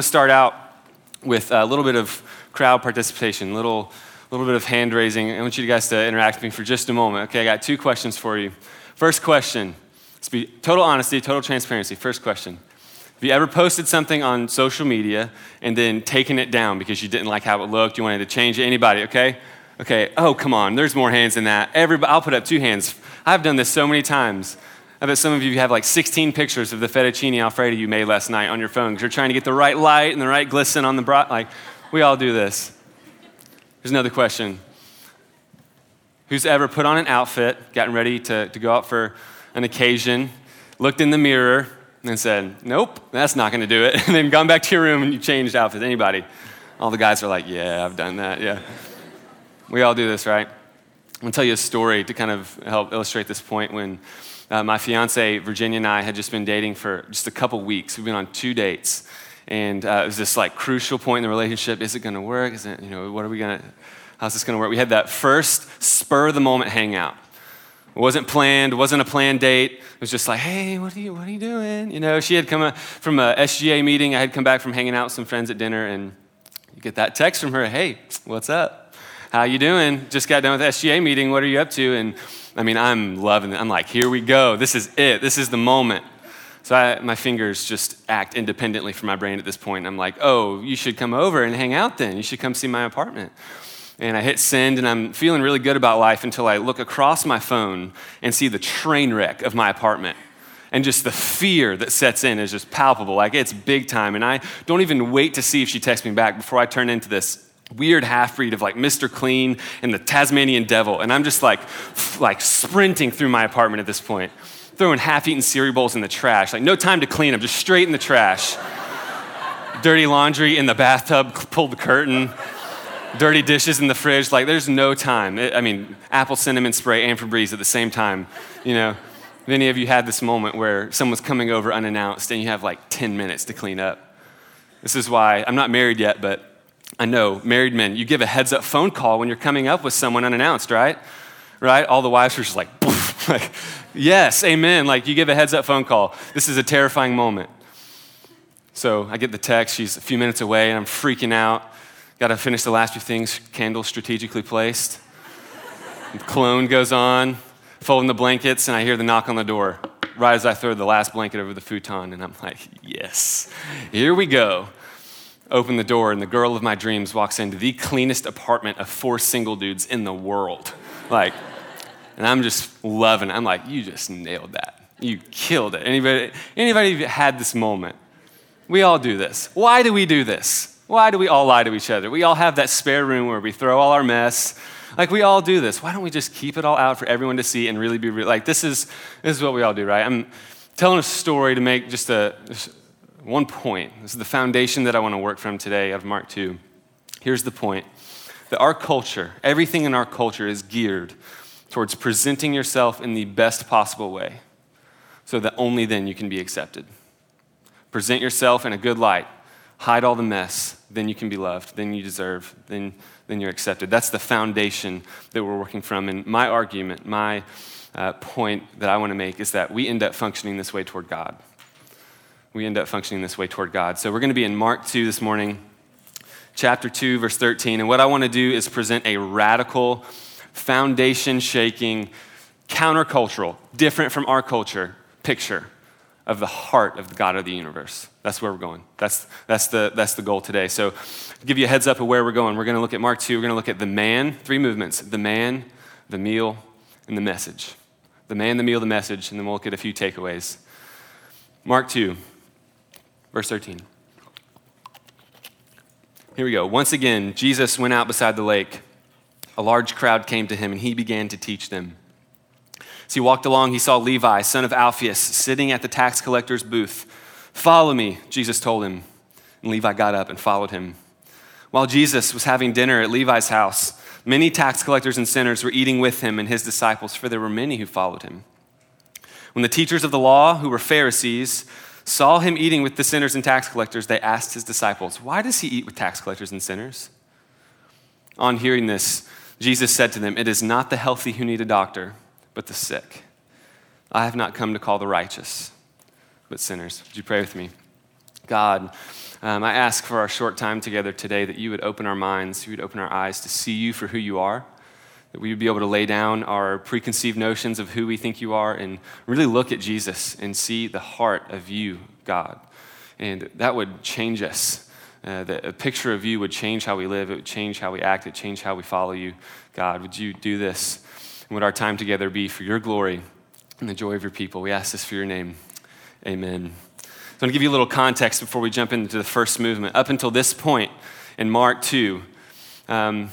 to start out with a little bit of crowd participation, little little bit of hand raising. I want you guys to interact with me for just a moment. Okay, I got two questions for you. First question, total honesty, total transparency. First question. Have you ever posted something on social media and then taken it down because you didn't like how it looked, you wanted to change it? Anybody, okay? Okay, oh, come on, there's more hands than that. Everybody, I'll put up two hands. I've done this so many times. I bet some of you have like 16 pictures of the fettuccine alfredo you made last night on your phone because you're trying to get the right light and the right glisten on the broth. Like, we all do this. Here's another question Who's ever put on an outfit, gotten ready to, to go out for an occasion, looked in the mirror, and said, Nope, that's not going to do it, and then gone back to your room and you changed outfits? Anybody? All the guys are like, Yeah, I've done that, yeah. We all do this, right? I'm going to tell you a story to kind of help illustrate this point. When uh, my fiance, Virginia, and I had just been dating for just a couple weeks, we've been on two dates. And uh, it was this like crucial point in the relationship. Is it going to work? Is it, you know, what are we going to, how's this going to work? We had that first spur of the moment hangout. It wasn't planned, wasn't a planned date. It was just like, hey, what are you, what are you doing? You know, she had come from a SGA meeting. I had come back from hanging out with some friends at dinner, and you get that text from her, hey, what's up? How you doing? Just got done with SGA meeting. What are you up to? And I mean, I'm loving it. I'm like, here we go. This is it. This is the moment. So I, my fingers just act independently from my brain at this point. I'm like, oh, you should come over and hang out then. You should come see my apartment. And I hit send, and I'm feeling really good about life until I look across my phone and see the train wreck of my apartment. And just the fear that sets in is just palpable. Like it's big time. And I don't even wait to see if she texts me back before I turn into this weird half breed of like Mr. Clean and the Tasmanian devil. And I'm just like, like sprinting through my apartment at this point throwing half eaten cereal bowls in the trash. Like, no time to clean them, just straight in the trash. Dirty laundry in the bathtub, pulled the curtain. Dirty dishes in the fridge. Like, there's no time. It, I mean, apple cinnamon spray and Febreze at the same time. You know, have any of you had this moment where someone's coming over unannounced and you have like 10 minutes to clean up? This is why I'm not married yet, but I know married men, you give a heads up phone call when you're coming up with someone unannounced, right? Right? All the wives are just like, like Yes, amen. Like you give a heads up phone call. This is a terrifying moment. So I get the text. She's a few minutes away, and I'm freaking out. Got to finish the last few things. Candle strategically placed. Cologne goes on. Folding the blankets, and I hear the knock on the door. Right as I throw the last blanket over the futon, and I'm like, yes, here we go. Open the door, and the girl of my dreams walks into the cleanest apartment of four single dudes in the world. Like, and I'm just loving it. I'm like, you just nailed that. You killed it. Anybody, anybody had this moment? We all do this. Why do we do this? Why do we all lie to each other? We all have that spare room where we throw all our mess. Like we all do this. Why don't we just keep it all out for everyone to see and really be real? Like this is this is what we all do, right? I'm telling a story to make just a one point. This is the foundation that I want to work from today out of Mark 2. Here's the point that our culture, everything in our culture is geared towards presenting yourself in the best possible way so that only then you can be accepted. Present yourself in a good light, hide all the mess, then you can be loved, then you deserve, then, then you're accepted. That's the foundation that we're working from. And my argument, my uh, point that I want to make is that we end up functioning this way toward God. We end up functioning this way toward God. So we're going to be in Mark 2 this morning, chapter 2, verse 13. And what I want to do is present a radical foundation shaking, countercultural, different from our culture picture of the heart of the God of the universe. That's where we're going. That's, that's, the, that's the goal today. So, to give you a heads up of where we're going, we're going to look at Mark 2. We're going to look at the man, three movements the man, the meal, and the message. The man, the meal, the message, and then we'll look at a few takeaways. Mark 2, verse 13. Here we go. Once again, Jesus went out beside the lake a large crowd came to him and he began to teach them. As he walked along, he saw Levi, son of Alphaeus, sitting at the tax collector's booth. Follow me, Jesus told him. And Levi got up and followed him. While Jesus was having dinner at Levi's house, many tax collectors and sinners were eating with him and his disciples, for there were many who followed him. When the teachers of the law, who were Pharisees, saw him eating with the sinners and tax collectors, they asked his disciples, Why does he eat with tax collectors and sinners? On hearing this, Jesus said to them, It is not the healthy who need a doctor, but the sick. I have not come to call the righteous, but sinners. Would you pray with me? God, um, I ask for our short time together today that you would open our minds, you would open our eyes to see you for who you are, that we would be able to lay down our preconceived notions of who we think you are and really look at Jesus and see the heart of you, God. And that would change us. Uh, that a picture of you would change how we live, it would change how we act, it would change how we follow you. God, would you do this? And would our time together be for your glory and the joy of your people? We ask this for your name. Amen. So I'm going to give you a little context before we jump into the first movement. Up until this point in Mark 2, um,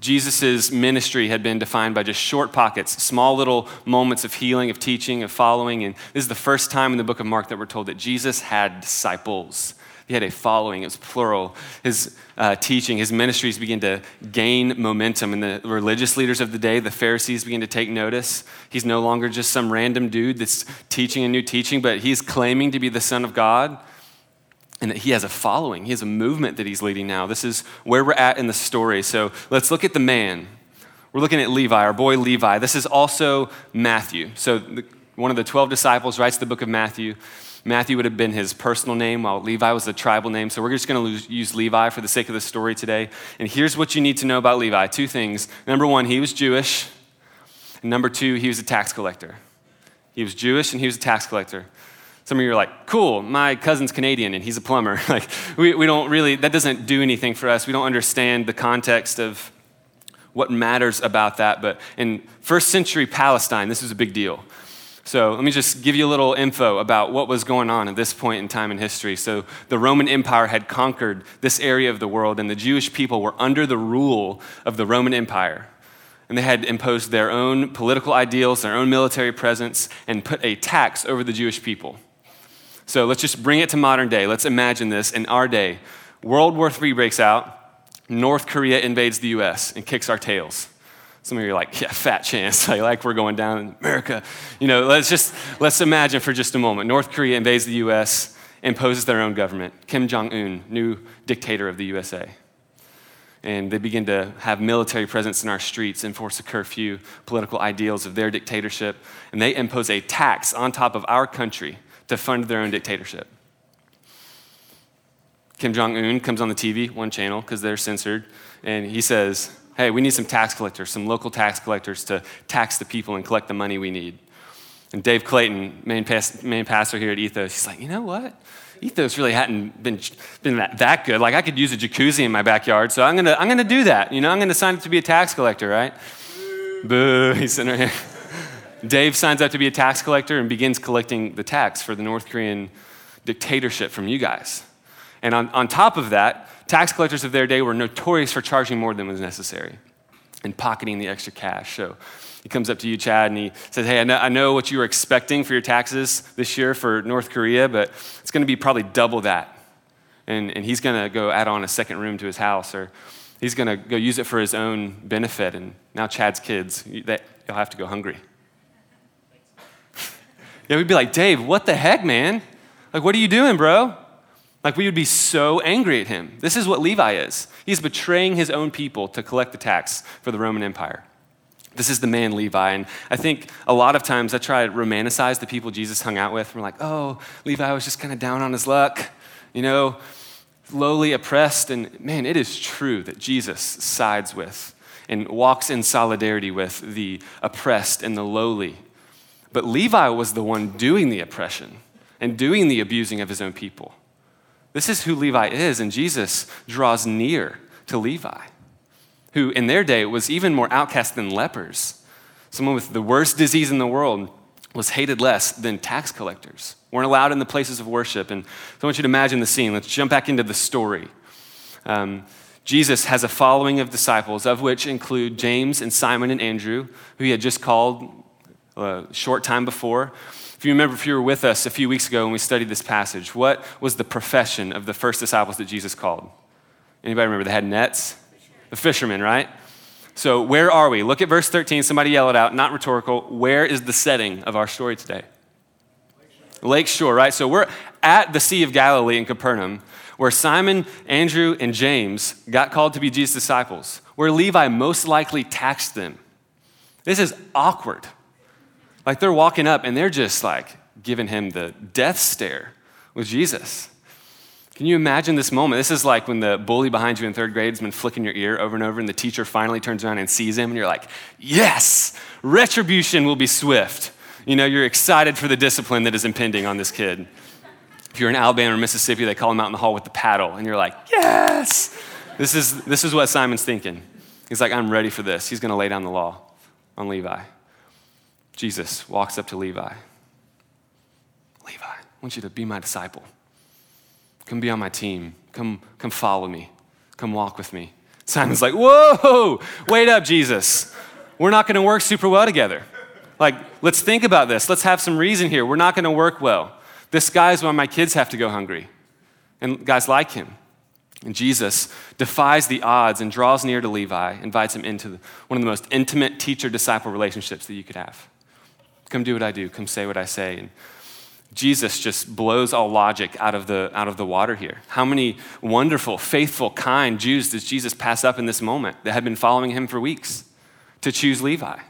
Jesus' ministry had been defined by just short pockets, small little moments of healing, of teaching, of following. And this is the first time in the book of Mark that we're told that Jesus had disciples. He had a following, it was plural. His uh, teaching, his ministries began to gain momentum, and the religious leaders of the day, the Pharisees, began to take notice. He's no longer just some random dude that's teaching a new teaching, but he's claiming to be the Son of God, and that he has a following. He has a movement that he's leading now. This is where we're at in the story. So let's look at the man. We're looking at Levi, our boy Levi. This is also Matthew. So the, one of the 12 disciples writes the book of Matthew. Matthew would have been his personal name, while Levi was the tribal name. So we're just going to use Levi for the sake of the story today. And here's what you need to know about Levi two things. Number one, he was Jewish. Number two, he was a tax collector. He was Jewish and he was a tax collector. Some of you are like, cool, my cousin's Canadian and he's a plumber. like, we, we don't really, that doesn't do anything for us. We don't understand the context of what matters about that. But in first century Palestine, this was a big deal. So let me just give you a little info about what was going on at this point in time in history. So the Roman Empire had conquered this area of the world, and the Jewish people were under the rule of the Roman Empire. And they had imposed their own political ideals, their own military presence, and put a tax over the Jewish people. So let's just bring it to modern day. Let's imagine this in our day. World War III breaks out, North Korea invades the US and kicks our tails. Some of you are like, yeah, fat chance. I like we're going down in America. You know, let's just, let's imagine for just a moment. North Korea invades the US, imposes their own government. Kim Jong-un, new dictator of the USA. And they begin to have military presence in our streets, enforce a curfew, political ideals of their dictatorship, and they impose a tax on top of our country to fund their own dictatorship. Kim Jong un comes on the TV, one channel, because they're censored, and he says, hey, we need some tax collectors, some local tax collectors to tax the people and collect the money we need. And Dave Clayton, main, pas- main pastor here at Ethos, he's like, you know what? Ethos really hadn't been, been that, that good. Like, I could use a jacuzzi in my backyard, so I'm gonna, I'm gonna do that. You know, I'm gonna sign up to be a tax collector, right? Boo, he's sitting right here. Dave signs up to be a tax collector and begins collecting the tax for the North Korean dictatorship from you guys. And on, on top of that, tax collectors of their day were notorious for charging more than was necessary and pocketing the extra cash. So he comes up to you, Chad, and he says, Hey, I know, I know what you were expecting for your taxes this year for North Korea, but it's going to be probably double that. And, and he's going to go add on a second room to his house, or he's going to go use it for his own benefit. And now Chad's kids, they, you'll have to go hungry. Yeah, we'd be like, Dave, what the heck, man? Like, what are you doing, bro? Like, we would be so angry at him. This is what Levi is. He's betraying his own people to collect the tax for the Roman Empire. This is the man Levi. And I think a lot of times I try to romanticize the people Jesus hung out with. We're like, oh, Levi was just kind of down on his luck, you know, lowly oppressed. And man, it is true that Jesus sides with and walks in solidarity with the oppressed and the lowly. But Levi was the one doing the oppression and doing the abusing of his own people. This is who Levi is, and Jesus draws near to Levi, who in their day was even more outcast than lepers. Someone with the worst disease in the world was hated less than tax collectors, weren't allowed in the places of worship. And so I want you to imagine the scene. Let's jump back into the story. Um, Jesus has a following of disciples, of which include James and Simon and Andrew, who he had just called a short time before. If you remember, if you were with us a few weeks ago when we studied this passage, what was the profession of the first disciples that Jesus called? Anybody remember? They had nets? The fishermen, right? So, where are we? Look at verse 13. Somebody yell it out, not rhetorical. Where is the setting of our story today? Lakeshore, Lake Shore right? So, we're at the Sea of Galilee in Capernaum, where Simon, Andrew, and James got called to be Jesus' disciples, where Levi most likely taxed them. This is awkward. Like they're walking up and they're just like giving him the death stare with Jesus. Can you imagine this moment? This is like when the bully behind you in third grade has been flicking your ear over and over, and the teacher finally turns around and sees him, and you're like, yes, retribution will be swift. You know, you're excited for the discipline that is impending on this kid. If you're in Alabama or Mississippi, they call him out in the hall with the paddle, and you're like, yes! This is, this is what Simon's thinking. He's like, I'm ready for this. He's going to lay down the law on Levi. Jesus walks up to Levi. Levi, I want you to be my disciple. Come be on my team. Come, come follow me. Come walk with me. Simon's like, Whoa, wait up, Jesus. We're not going to work super well together. Like, let's think about this. Let's have some reason here. We're not going to work well. This guy's why my kids have to go hungry. And guys like him. And Jesus defies the odds and draws near to Levi, invites him into one of the most intimate teacher disciple relationships that you could have. Come do what I do, come say what I say. And Jesus just blows all logic out of, the, out of the water here. How many wonderful, faithful, kind Jews does Jesus pass up in this moment that had been following him for weeks to choose Levi? I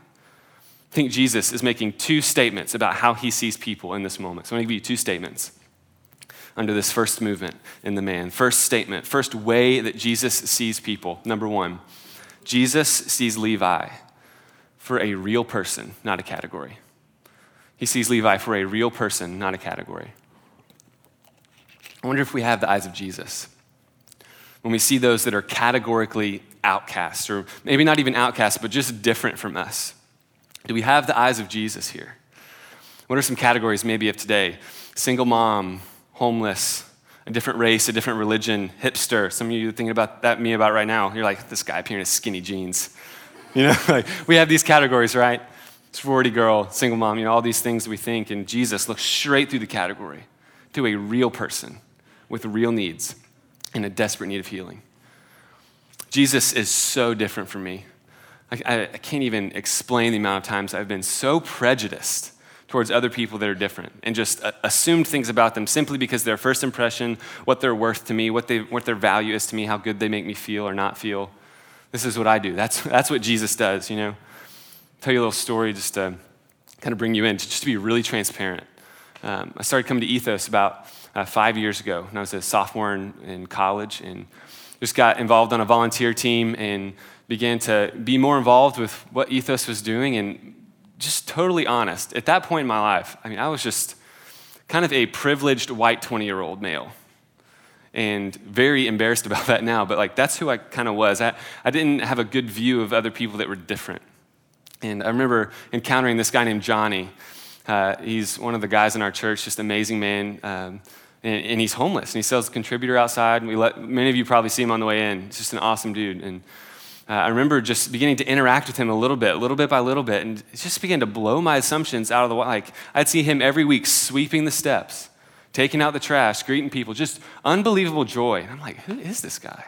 think Jesus is making two statements about how he sees people in this moment. So I'm going to give you two statements under this first movement in the man. First statement, first way that Jesus sees people. Number one, Jesus sees Levi for a real person, not a category. He sees Levi for a real person, not a category. I wonder if we have the eyes of Jesus. When we see those that are categorically outcasts, or maybe not even outcasts, but just different from us, do we have the eyes of Jesus here? What are some categories maybe of today? Single mom, homeless, a different race, a different religion, hipster. Some of you are thinking about that me about right now. You're like, this guy appearing in skinny jeans. You know, like we have these categories, right? Sorority girl, single mom, you know, all these things we think. And Jesus looks straight through the category to a real person with real needs and a desperate need of healing. Jesus is so different from me. I, I, can't even explain the amount of times I've been so prejudiced towards other people that are different and just uh, assumed things about them simply because their first impression, what they're worth to me, what, they, what their value is to me, how good they make me feel or not feel. This is what I do. That's, that's what Jesus does, you know tell you a little story just to kind of bring you in, just to be really transparent. Um, I started coming to Ethos about uh, five years ago when I was a sophomore in, in college and just got involved on a volunteer team and began to be more involved with what Ethos was doing and just totally honest. At that point in my life, I mean, I was just kind of a privileged white 20 year old male and very embarrassed about that now, but like that's who I kind of was. I, I didn't have a good view of other people that were different. And I remember encountering this guy named Johnny. Uh, he's one of the guys in our church, just amazing man. Um, and, and, he's homeless, and he sells contributor outside. And we let many of you probably see him on the way in. He's just an awesome dude. And uh, I remember just beginning to interact with him a little bit, little bit by little bit, and it just began to blow my assumptions out of the way. Like I'd see him every week sweeping the steps, taking out the trash, greeting people, just unbelievable joy. And I'm like, who is this guy?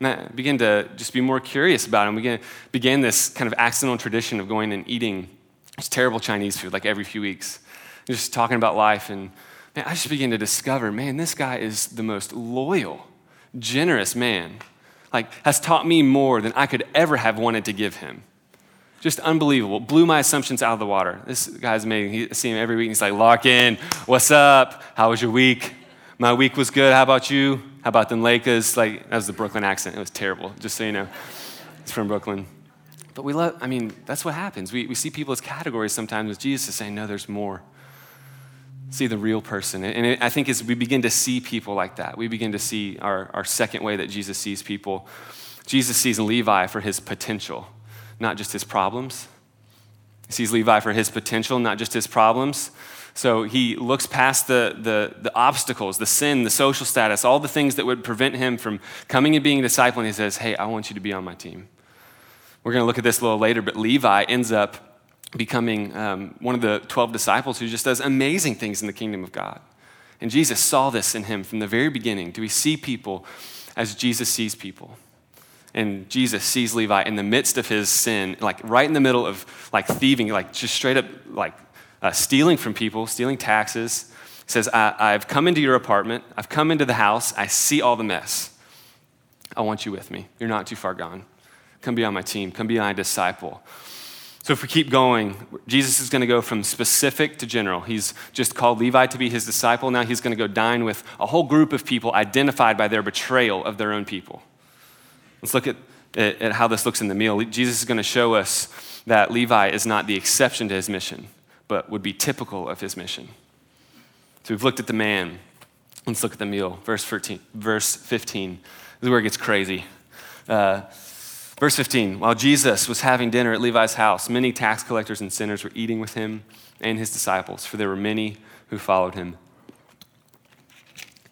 And I began to just be more curious about him. We began, this kind of accidental tradition of going and eating this terrible Chinese food like every few weeks, just talking about life. And man, I just began to discover, man, this guy is the most loyal, generous man. Like, has taught me more than I could ever have wanted to give him. Just unbelievable. Blew my assumptions out of the water. This guy's amazing. He, I see him every week. And he's like, lock in. what's up? How was your week? My week was good. How about you? How about them Lakers? Like, that was the Brooklyn accent. It was terrible, just so you know. It's from Brooklyn. But we love, I mean, that's what happens. We, we see people as categories sometimes with Jesus is saying, no, there's more. See the real person. And it, I think as we begin to see people like that, we begin to see our, our second way that Jesus sees people. Jesus sees Levi for his potential, not just his problems. He sees Levi for his potential, not just his problems. So he looks past the, the, the, obstacles, the sin, the social status, all the things that would prevent him from coming and being a disciple, and he says, Hey, I want you to be on my team. We're going to look at this a little later, but Levi ends up becoming um, one of the 12 disciples who just does amazing things in the kingdom of God. And Jesus saw this in him from the very beginning. Do we see people as Jesus sees people? And Jesus sees Levi in the midst of his sin, like right in the middle of like thieving, like just straight up like uh, stealing from people, stealing taxes. He says, I, have come into your apartment, I've come into the house, I see all the mess. I want you with me. You're not too far gone. Come be on my team, come be my disciple. So if we keep going, Jesus is going to go from specific to general. He's just called Levi to be his disciple. Now he's going to go dine with a whole group of people identified by their betrayal of their own people. Let's look at, at how this looks in the meal. Jesus is going to show us that Levi is not the exception to his mission, but would be typical of his mission. So we've looked at the man. Let's look at the meal. Verse 15. Verse 15. This is where it gets crazy. Uh, Verse 15 While Jesus was having dinner at Levi's house, many tax collectors and sinners were eating with him and his disciples, for there were many who followed him.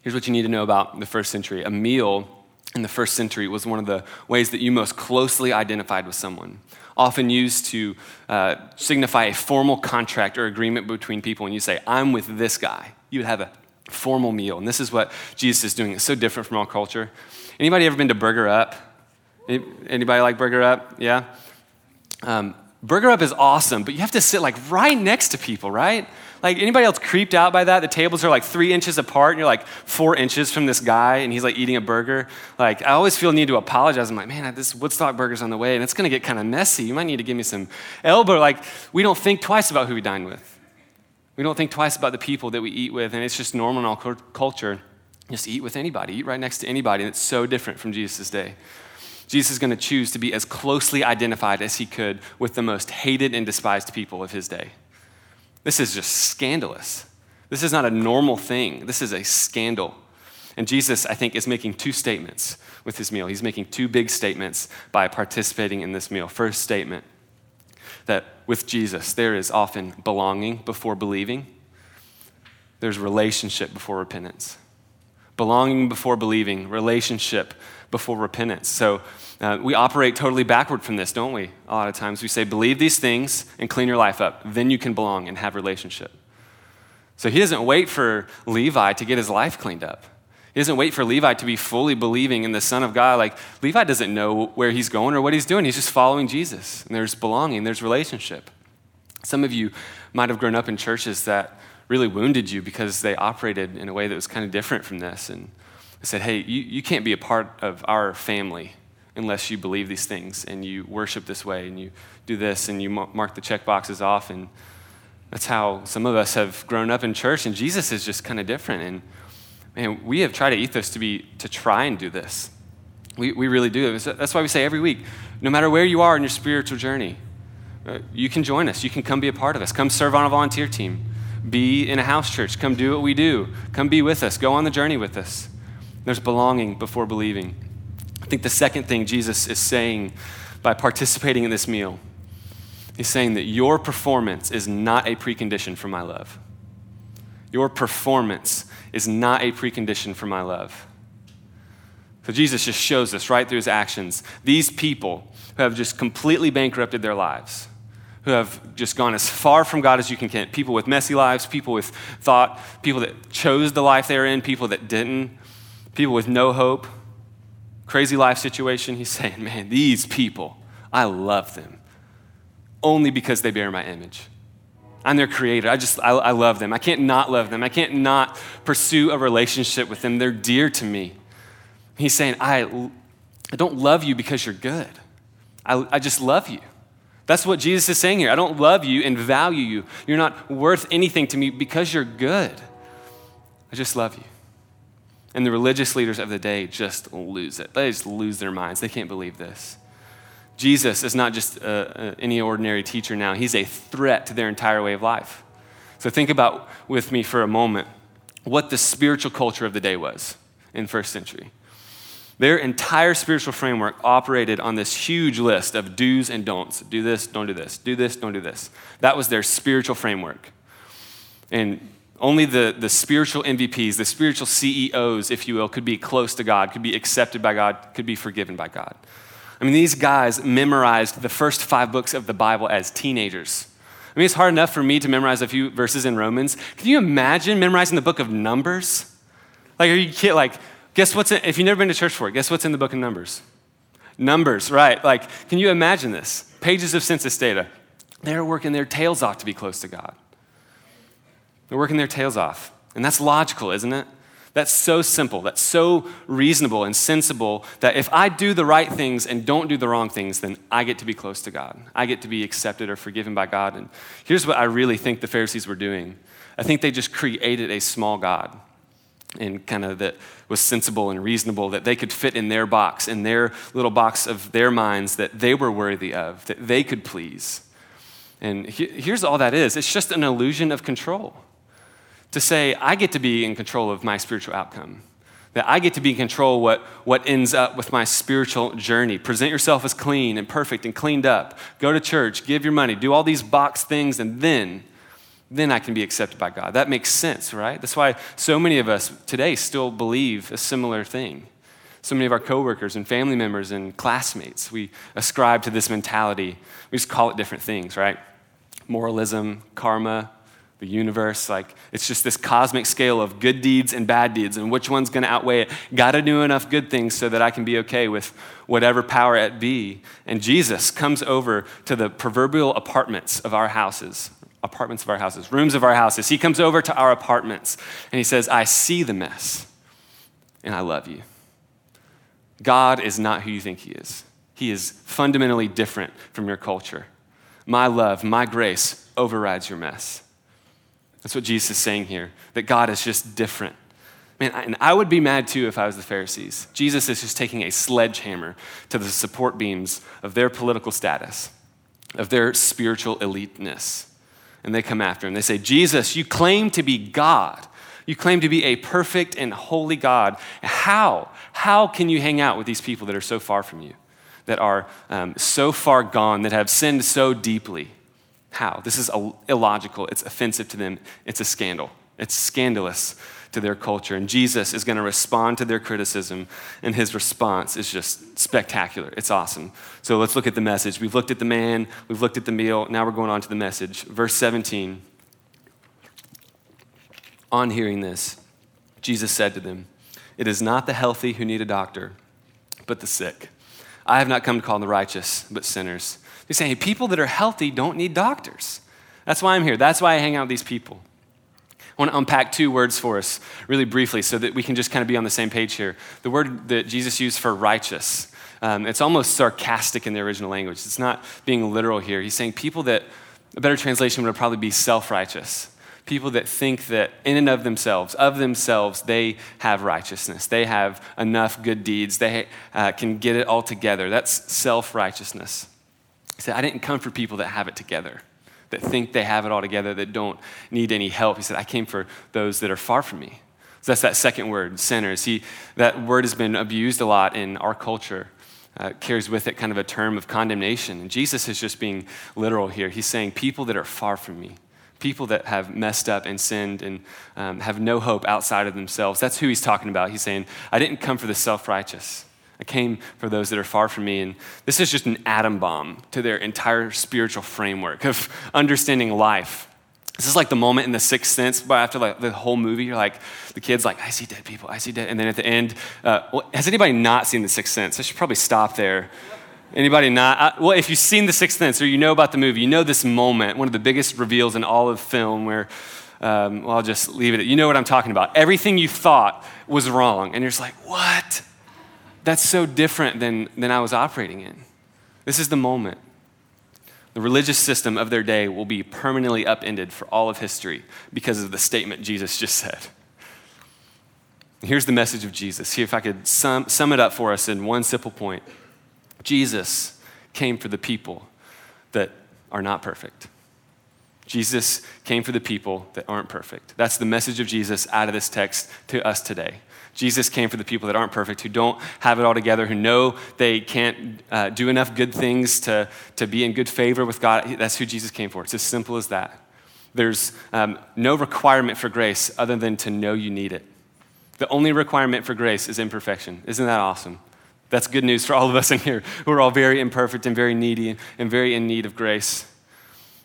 Here's what you need to know about the first century a meal in the first century was one of the ways that you most closely identified with someone, often used to uh, signify a formal contract or agreement between people. And you say, I'm with this guy, you would have a formal meal. And this is what Jesus is doing. It's so different from our culture. Anybody ever been to Burger Up? Anybody like Burger Up? Yeah? Um, Burger Up is awesome, but you have to sit like right next to people, right? Like anybody else creeped out by that? The tables are like three inches apart, and you're like four inches from this guy, and he's like eating a burger. Like I always feel need to apologize. I'm like, man, this Woodstock burger's on the way, and it's gonna get kind of messy. You might need to give me some elbow. Like we don't think twice about who we dine with. We don't think twice about the people that we eat with, and it's just normal in our culture. Just eat with anybody, eat right next to anybody, and it's so different from Jesus' day. Jesus is going to choose to be as closely identified as he could with the most hated and despised people of his day. This is just scandalous. This is not a normal thing. This is a scandal. And Jesus, I think, is making two statements with his meal. He's making two big statements by participating in this meal. First statement that with Jesus, there is often belonging before believing, there's relationship before repentance. Belonging before believing, relationship before repentance. So uh, we operate totally backward from this, don't we? A lot of times we say, believe these things and clean your life up. Then you can belong and have relationship. So he doesn't wait for Levi to get his life cleaned up. He doesn't wait for Levi to be fully believing in the Son of God. Like, Levi doesn't know where he's going or what he's doing. He's just following Jesus. And there's belonging, there's relationship. Some of you might have grown up in churches that really wounded you because they operated in a way that was kind of different from this. And I said, hey, you, you can't be a part of our family unless you believe these things and you worship this way and you do this and you mark the check boxes off. And that's how some of us have grown up in church. And Jesus is just kind of different. And man, we have tried to ethos to be to try and do this. We, we really do. That's why we say every week, no matter where you are in your spiritual journey, uh, you can join us. You can come be a part of us. Come serve on a volunteer team. Be in a house church. Come do what we do. Come be with us. Go on the journey with us. There's belonging before believing. I think the second thing Jesus is saying by participating in this meal, he's saying that your performance is not a precondition for my love. Your performance is not a precondition for my love. So Jesus just shows us right through his actions. These people who have just completely bankrupted their lives, who have just gone as far from God as you can get, people with messy lives, people with thought, people that chose the life they're in, people that didn't, people with no hope, crazy life situation. He's saying, man, these people, I love them only because they bear my image. I'm their creator. I just, I, I, love them. I can't not love them. I can't not pursue a relationship with them. They're dear to me. He's saying, I, I don't love you because you're good. I, I just love you. That's what Jesus is saying here. I don't love you and value you. You're not worth anything to me because you're good. I just love you. And the religious leaders of the day just lose it. They just lose their minds. They can't believe this. Jesus is not just a, a, any ordinary teacher now, he's a threat to their entire way of life. So think about with me for a moment what the spiritual culture of the day was in first century. Their entire spiritual framework operated on this huge list of do's and don'ts. Do this, don't do this. Do this, don't do this. That was their spiritual framework. And only the, the spiritual MVPs, the spiritual CEOs, if you will, could be close to God, could be accepted by God, could be forgiven by God. I mean, these guys memorized the first five books of the Bible as teenagers. I mean, it's hard enough for me to memorize a few verses in Romans. Can you imagine memorizing the book of Numbers? Like, are you kidding? Like, guess what's in, if you've never been to church before, guess what's in the book of Numbers? Numbers, right? Like, can you imagine this? Pages of census data. They're working their tails off to be close to God. They're working their tails off. And that's logical, isn't it? That's so simple. That's so reasonable and sensible that if I do the right things and don't do the wrong things, then I get to be close to God. I get to be accepted or forgiven by God. And here's what I really think the Pharisees were doing I think they just created a small God and kind of that was sensible and reasonable that they could fit in their box, in their little box of their minds that they were worthy of, that they could please. And here's all that is it's just an illusion of control to say, I get to be in control of my spiritual outcome. That I get to be in control what, what ends up with my spiritual journey. Present yourself as clean and perfect and cleaned up. Go to church, give your money, do all these box things, and then, then I can be accepted by God. That makes sense, right? That's why so many of us today still believe a similar thing. So many of our coworkers and family members and classmates, we ascribe to this mentality. We just call it different things, right? Moralism, karma, the universe. Like, it's just this cosmic scale of good deeds and bad deeds, and which one's going to outweigh it. Got to do enough good things so that I can be okay with whatever power it be. And Jesus comes over to the proverbial apartments of our houses, apartments of our houses, rooms of our houses. He comes over to our apartments and he says, I see the mess, and I love you. God is not who you think He is. He is fundamentally different from your culture. My love, my grace overrides your mess. That's what Jesus is saying here, that God is just different. Man, and I would be mad too if I was the Pharisees. Jesus is just taking a sledgehammer to the support beams of their political status, of their spiritual eliteness. And they come after him. They say, Jesus, you claim to be God. You claim to be a perfect and holy God. How? How can you hang out with these people that are so far from you, that are um, so far gone, that have sinned so deeply? How? This is illogical. It's offensive to them. It's a scandal. It's scandalous to their culture. And Jesus is going to respond to their criticism, and his response is just spectacular. It's awesome. So let's look at the message. We've looked at the man, we've looked at the meal. Now we're going on to the message. Verse 17 on hearing this, Jesus said to them, It is not the healthy who need a doctor, but the sick. I have not come to call the righteous, but sinners. He's saying, hey, people that are healthy don't need doctors. That's why I'm here. That's why I hang out with these people. I want to unpack two words for us really briefly so that we can just kind of be on the same page here. The word that Jesus used for righteous, um, it's almost sarcastic in the original language. It's not being literal here. He's saying people that, a better translation would probably be self righteous people that think that in and of themselves, of themselves, they have righteousness. They have enough good deeds. They uh, can get it all together. That's self righteousness. He said, I didn't come for people that have it together, that think they have it all together, that don't need any help. He said, I came for those that are far from me. So that's that second word, sinners. He, that word has been abused a lot in our culture. Uh, carries with it kind of a term of condemnation. And Jesus is just being literal here. He's saying, People that are far from me, people that have messed up and sinned and um, have no hope outside of themselves. That's who he's talking about. He's saying, I didn't come for the self righteous. I came for those that are far from me. And this is just an atom bomb to their entire spiritual framework of understanding life. This is like the moment in the sixth sense, but after like the whole movie, you're like, the kid's like, I see dead people, I see dead. And then at the end, uh, well, has anybody not seen the sixth sense? I should probably stop there. Anybody not? Uh, well, if you've seen The Sixth Sense or you know about the movie, you know this moment, one of the biggest reveals in all of film where, um, well, I'll just leave it. You know what I'm talking about. Everything you thought was wrong. And you're just like, what? That's so different than, than I was operating in. This is the moment. The religious system of their day will be permanently upended for all of history because of the statement Jesus just said. Here's the message of Jesus. If I could sum, sum it up for us in one simple point. Jesus came for the people that are not perfect. Jesus came for the people that aren't perfect. That's the message of Jesus out of this text to us today. Jesus came for the people that aren't perfect, who don't have it all together, who know they can't uh, do enough good things to, to be in good favor with God. That's who Jesus came for. It's as simple as that. There's um, no requirement for grace other than to know you need it. The only requirement for grace is imperfection. Isn't that awesome? That's good news for all of us in here who are all very imperfect and very needy and very in need of grace.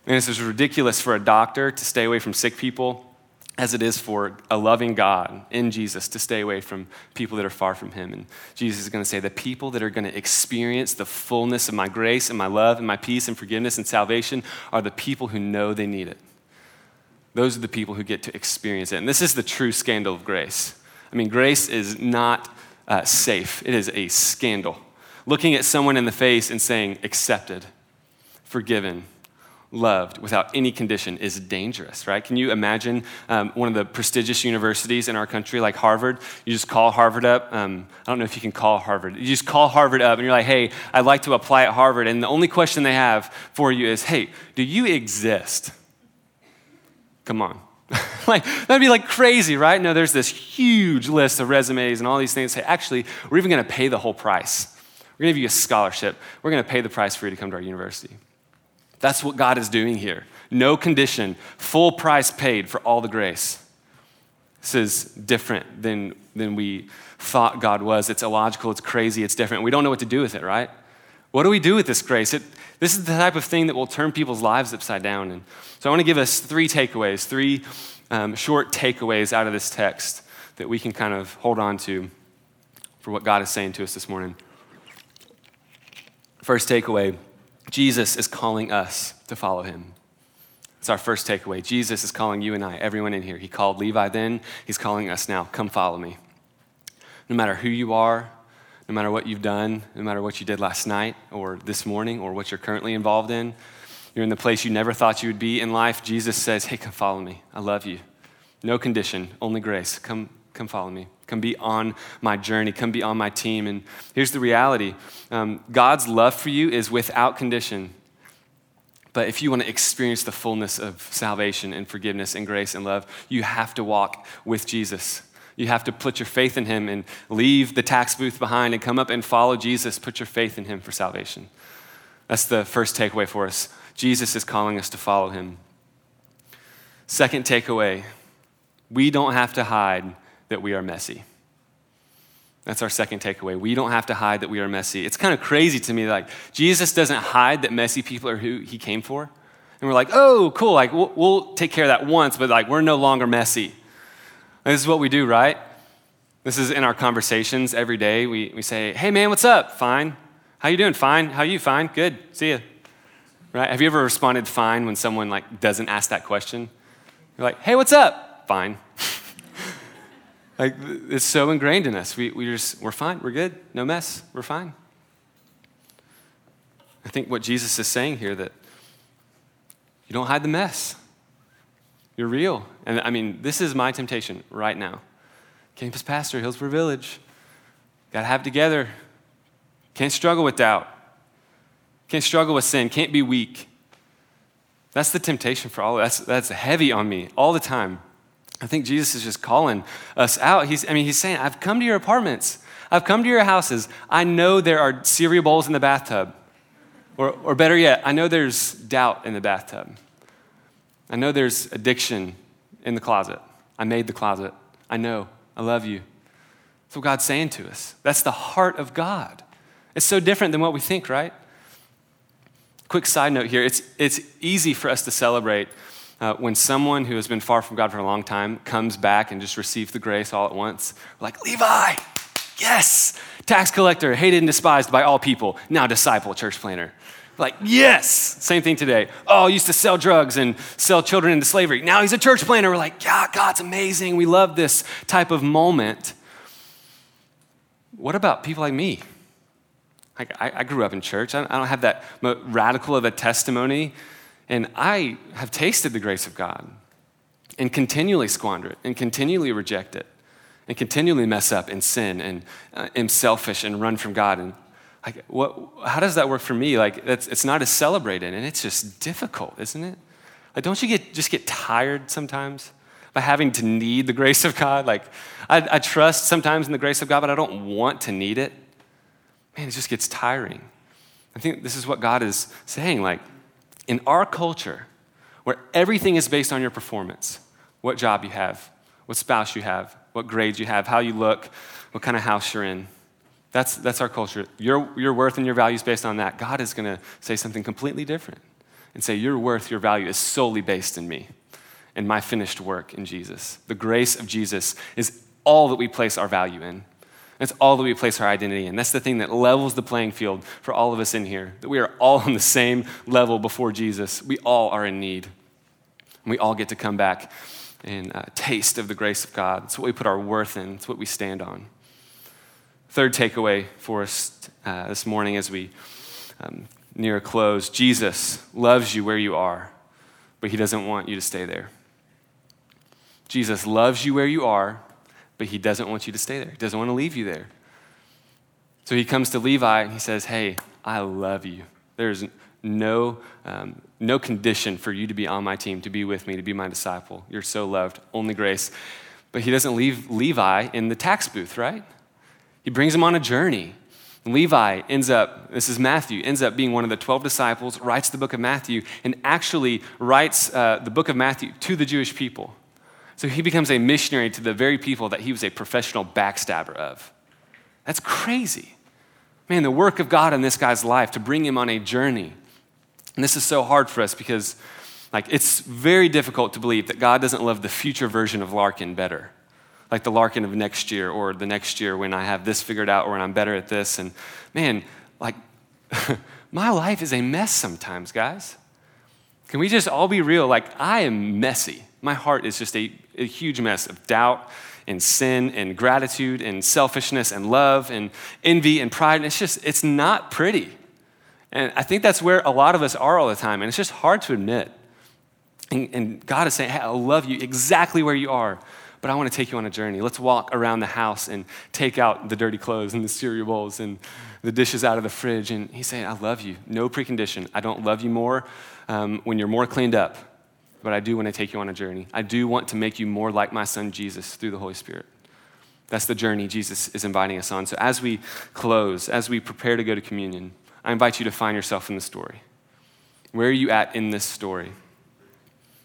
And it's as ridiculous for a doctor to stay away from sick people as it is for a loving God in Jesus to stay away from people that are far from Him. And Jesus is going to say, The people that are going to experience the fullness of my grace and my love and my peace and forgiveness and salvation are the people who know they need it. Those are the people who get to experience it. And this is the true scandal of grace. I mean, grace is not uh, safe, it is a scandal. Looking at someone in the face and saying, accepted, forgiven, loved without any condition is dangerous, right? Can you imagine um, one of the prestigious universities in our country, like Harvard? You just call Harvard up. Um, I don't know if you can call Harvard. You just call Harvard up and you're like, hey, I'd like to apply at Harvard. And the only question they have for you is, hey, do you exist? Come on. like, that'd be like crazy, right? No, there's this huge list of resumes and all these things. Say, actually, we're even going to pay the whole price. We're going to give you a scholarship. We're going to pay the price for you to come to our university. That's what God is doing here. No condition, full price paid for all the grace. This is different than, than we thought God was. It's illogical, it's crazy, it's different. We don't know what to do with it, right? What do we do with this grace? It, this is the type of thing that will turn people's lives upside down. And so I want to give us three takeaways, three um, short takeaways out of this text that we can kind of hold on to for what God is saying to us this morning. First takeaway Jesus is calling us to follow him. It's our first takeaway. Jesus is calling you and I, everyone in here. He called Levi then, he's calling us now. Come follow me. No matter who you are, no matter what you've done, no matter what you did last night or this morning or what you're currently involved in, you're in the place you never thought you would be in life. Jesus says, Hey, come follow me. I love you. No condition, only grace. Come, come follow me. Come be on my journey. Come be on my team. And here's the reality um, God's love for you is without condition. But if you want to experience the fullness of salvation and forgiveness and grace and love, you have to walk with Jesus. You have to put your faith in him and leave the tax booth behind and come up and follow Jesus. Put your faith in him for salvation. That's the first takeaway for us. Jesus is calling us to follow him. Second takeaway we don't have to hide that we are messy. That's our second takeaway. We don't have to hide that we are messy. It's kind of crazy to me, like, Jesus doesn't hide that messy people are who he came for. And we're like, oh, cool, like, we'll, we'll take care of that once, but like, we're no longer messy. And this is what we do, right? This is in our conversations every day. We, we say, hey, man, what's up? Fine. How you doing? Fine. How you? Fine. Good. See you. Right? Have you ever responded fine when someone like doesn't ask that question? You're like, hey, what's up? Fine. Like, it's so ingrained in us. We, we just, we're fine, we're good, no mess, we're fine. I think what Jesus is saying here that you don't hide the mess. You're real. And I mean, this is my temptation right now. Campus pastor, Hillsboro Village. Got to have together. Can't struggle with doubt. Can't struggle with sin. Can't be weak. That's the temptation for all of us. That's, that's heavy on me all the time. I think Jesus is just calling us out. He's, I mean, he's saying, I've come to your apartments. I've come to your houses. I know there are cereal bowls in the bathtub. Or, or better yet, I know there's doubt in the bathtub. I know there's addiction in the closet. I made the closet. I know. I love you. That's what God's saying to us. That's the heart of God. It's so different than what we think, right? Quick side note here it's, it's easy for us to celebrate uh, when someone who has been far from God for a long time comes back and just receives the grace all at once, we're like, Levi, yes, tax collector, hated and despised by all people, now disciple, church planter. Like, yes, same thing today. Oh, used to sell drugs and sell children into slavery. Now he's a church planter. We're like, yeah, God's amazing. We love this type of moment. What about people like me? Like, I, I grew up in church. I, I don't have that radical of a testimony and I have tasted the grace of God and continually squander it and continually reject it and continually mess up and sin and uh, am selfish and run from God. And like, what, how does that work for me? Like, it's, it's not as celebrated and it's just difficult, isn't it? Like, don't you get, just get tired sometimes by having to need the grace of God? Like, I, I trust sometimes in the grace of God, but I don't want to need it. Man, it just gets tiring. I think this is what God is saying. Like, in our culture, where everything is based on your performance what job you have, what spouse you have, what grades you have, how you look, what kind of house you're in. That's, that's our culture. Your, your worth and your value is based on that. God is going to say something completely different and say, Your worth, your value is solely based in me and my finished work in Jesus. The grace of Jesus is all that we place our value in. That's all that we place our identity in. That's the thing that levels the playing field for all of us in here, that we are all on the same level before Jesus. We all are in need. And we all get to come back and uh, taste of the grace of God. It's what we put our worth in, it's what we stand on. Third takeaway for us uh, this morning as we um, near a close Jesus loves you where you are, but he doesn't want you to stay there. Jesus loves you where you are, but he doesn't want you to stay there. He doesn't want to leave you there. So he comes to Levi and he says, Hey, I love you. There's no, um, no condition for you to be on my team, to be with me, to be my disciple. You're so loved, only grace. But he doesn't leave Levi in the tax booth, right? He brings him on a journey. Levi ends up, this is Matthew, ends up being one of the 12 disciples, writes the book of Matthew, and actually writes uh, the book of Matthew to the Jewish people. So he becomes a missionary to the very people that he was a professional backstabber of. That's crazy. Man, the work of God in this guy's life to bring him on a journey. And this is so hard for us because like it's very difficult to believe that God doesn't love the future version of Larkin better. Like the Larkin of next year or the next year when I have this figured out or when I'm better at this. And man, like my life is a mess sometimes, guys. Can we just all be real? Like I am messy. My heart is just a, a huge mess of doubt and sin and gratitude and selfishness and love and envy and pride. And it's just, it's not pretty. And I think that's where a lot of us are all the time. And it's just hard to admit. And, and God is saying, hey, I love you exactly where you are, but I want to take you on a journey. Let's walk around the house and take out the dirty clothes and the cereal bowls and the dishes out of the fridge. And He's saying, I love you. No precondition. I don't love you more um, when you're more cleaned up but I do want to take you on a journey. I do want to make you more like my son Jesus through the Holy Spirit. That's the journey Jesus is inviting us on. So as we close, as we prepare to go to communion, I invite you to find yourself in the story. Where are you at in this story?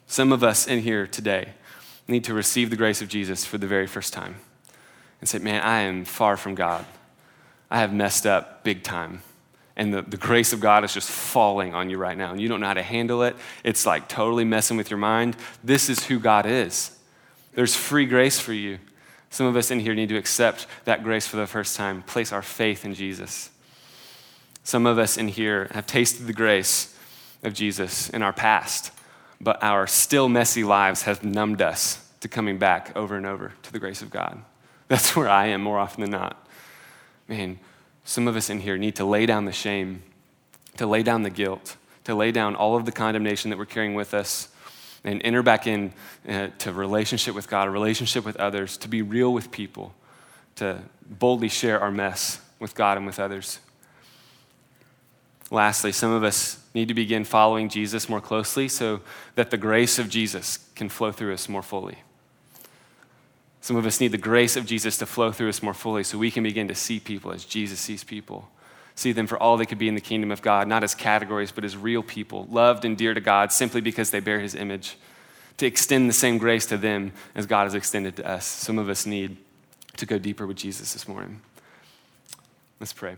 Some of us in here today need to receive the grace of Jesus for the very first time and say, Man, I am far from God. I have messed up big time and the, the grace of God is just falling on you right now, and you don't know how to handle it. It's like totally messing with your mind. This is who God is. There's free grace for you. Some of us in here need to accept that grace for the first time, place our faith in Jesus. Some of us in here have tasted the grace of Jesus in our past, but our still messy lives have numbed us to coming back over and over to the grace of God. That's where I am more often than not. Man, some of us in here need to lay down the shame, to lay down the guilt, to lay down all of the condemnation that we're carrying with us and enter back in uh, to relationship with God, a relationship with others, to be real with people, to boldly share our mess with God and with others. Lastly, some of us need to begin following Jesus more closely so that the grace of Jesus can flow through us more fully. Some of us need the grace of Jesus to flow through us more fully so we can begin to see people as Jesus sees people. See them for all they could be in the kingdom of God, not as categories, but as real people, loved and dear to God simply because they bear his image. To extend the same grace to them as God has extended to us. Some of us need to go deeper with Jesus this morning. Let's pray.